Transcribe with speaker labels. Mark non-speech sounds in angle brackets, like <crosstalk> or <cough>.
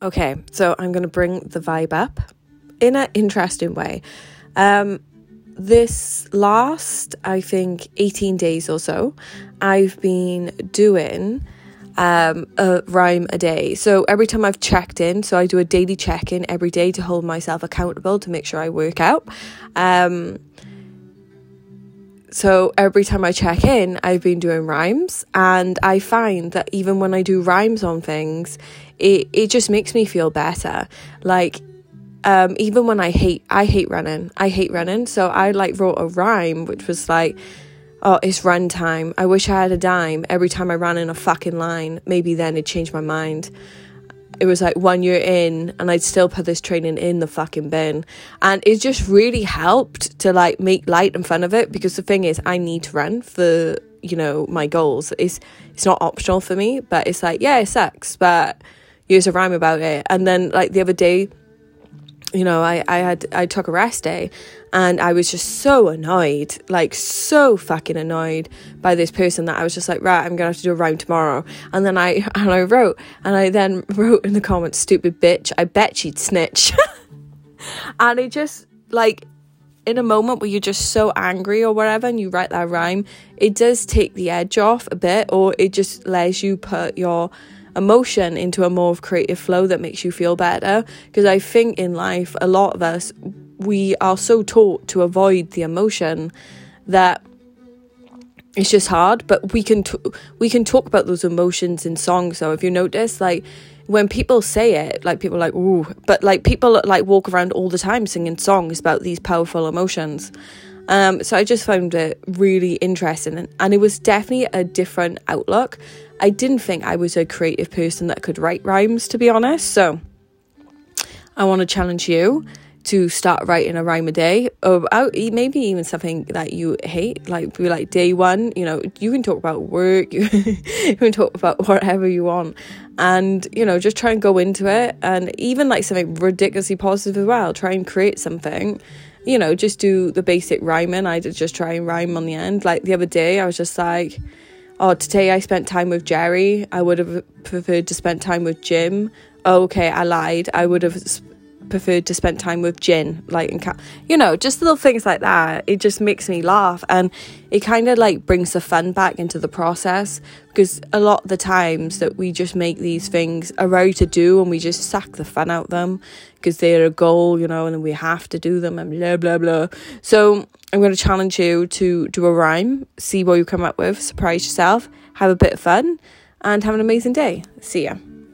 Speaker 1: Okay, so I'm going to bring the vibe up in an interesting way. Um, this last, I think, 18 days or so, I've been doing um, a rhyme a day. So every time I've checked in, so I do a daily check in every day to hold myself accountable to make sure I work out. Um, so every time I check in, I've been doing rhymes, and I find that even when I do rhymes on things, it it just makes me feel better. Like um, even when I hate I hate running, I hate running. So I like wrote a rhyme which was like, "Oh, it's run time. I wish I had a dime every time I ran in a fucking line. Maybe then it'd change my mind." It was like one year in and I'd still put this training in the fucking bin. And it just really helped to like make light and fun of it because the thing is I need to run for, you know, my goals. It's it's not optional for me, but it's like, yeah, it sucks, but use a rhyme about it. And then like the other day you know, I, I had I took a rest day and I was just so annoyed, like so fucking annoyed by this person that I was just like, right, I'm gonna have to do a rhyme tomorrow. And then I <laughs> and I wrote and I then <laughs> wrote in the comments, stupid bitch, I bet she'd snitch. <laughs> and it just like in a moment where you're just so angry or whatever and you write that rhyme, it does take the edge off a bit or it just lets you put your emotion into a more of creative flow that makes you feel better. Because I think in life, a lot of us, we are so taught to avoid the emotion that it's just hard but we can t- we can talk about those emotions in songs so if you notice like when people say it like people like ooh but like people like walk around all the time singing songs about these powerful emotions. Um, so I just found it really interesting and it was definitely a different outlook I didn't think I was a creative person that could write rhymes, to be honest. So I want to challenge you to start writing a rhyme a day or maybe even something that you hate like be like day one you know you can talk about work <laughs> you can talk about whatever you want and you know just try and go into it and even like something ridiculously positive as well try and create something. You know just do the basic rhyming. I did just try and rhyme on the end. Like the other day i was just like oh, today I spent time with Jerry. I would have preferred to spend time with Jim. Oh, okay, I lied. I would have preferred to spend time with Jin, like, and you know, just little things like that. It just makes me laugh, and it kind of like brings the fun back into the process because a lot of the times that we just make these things a row to do, and we just sack the fun out them because they're a goal, you know, and we have to do them, and blah blah blah. So I'm going to challenge you to do a rhyme, see what you come up with, surprise yourself, have a bit of fun, and have an amazing day. See ya.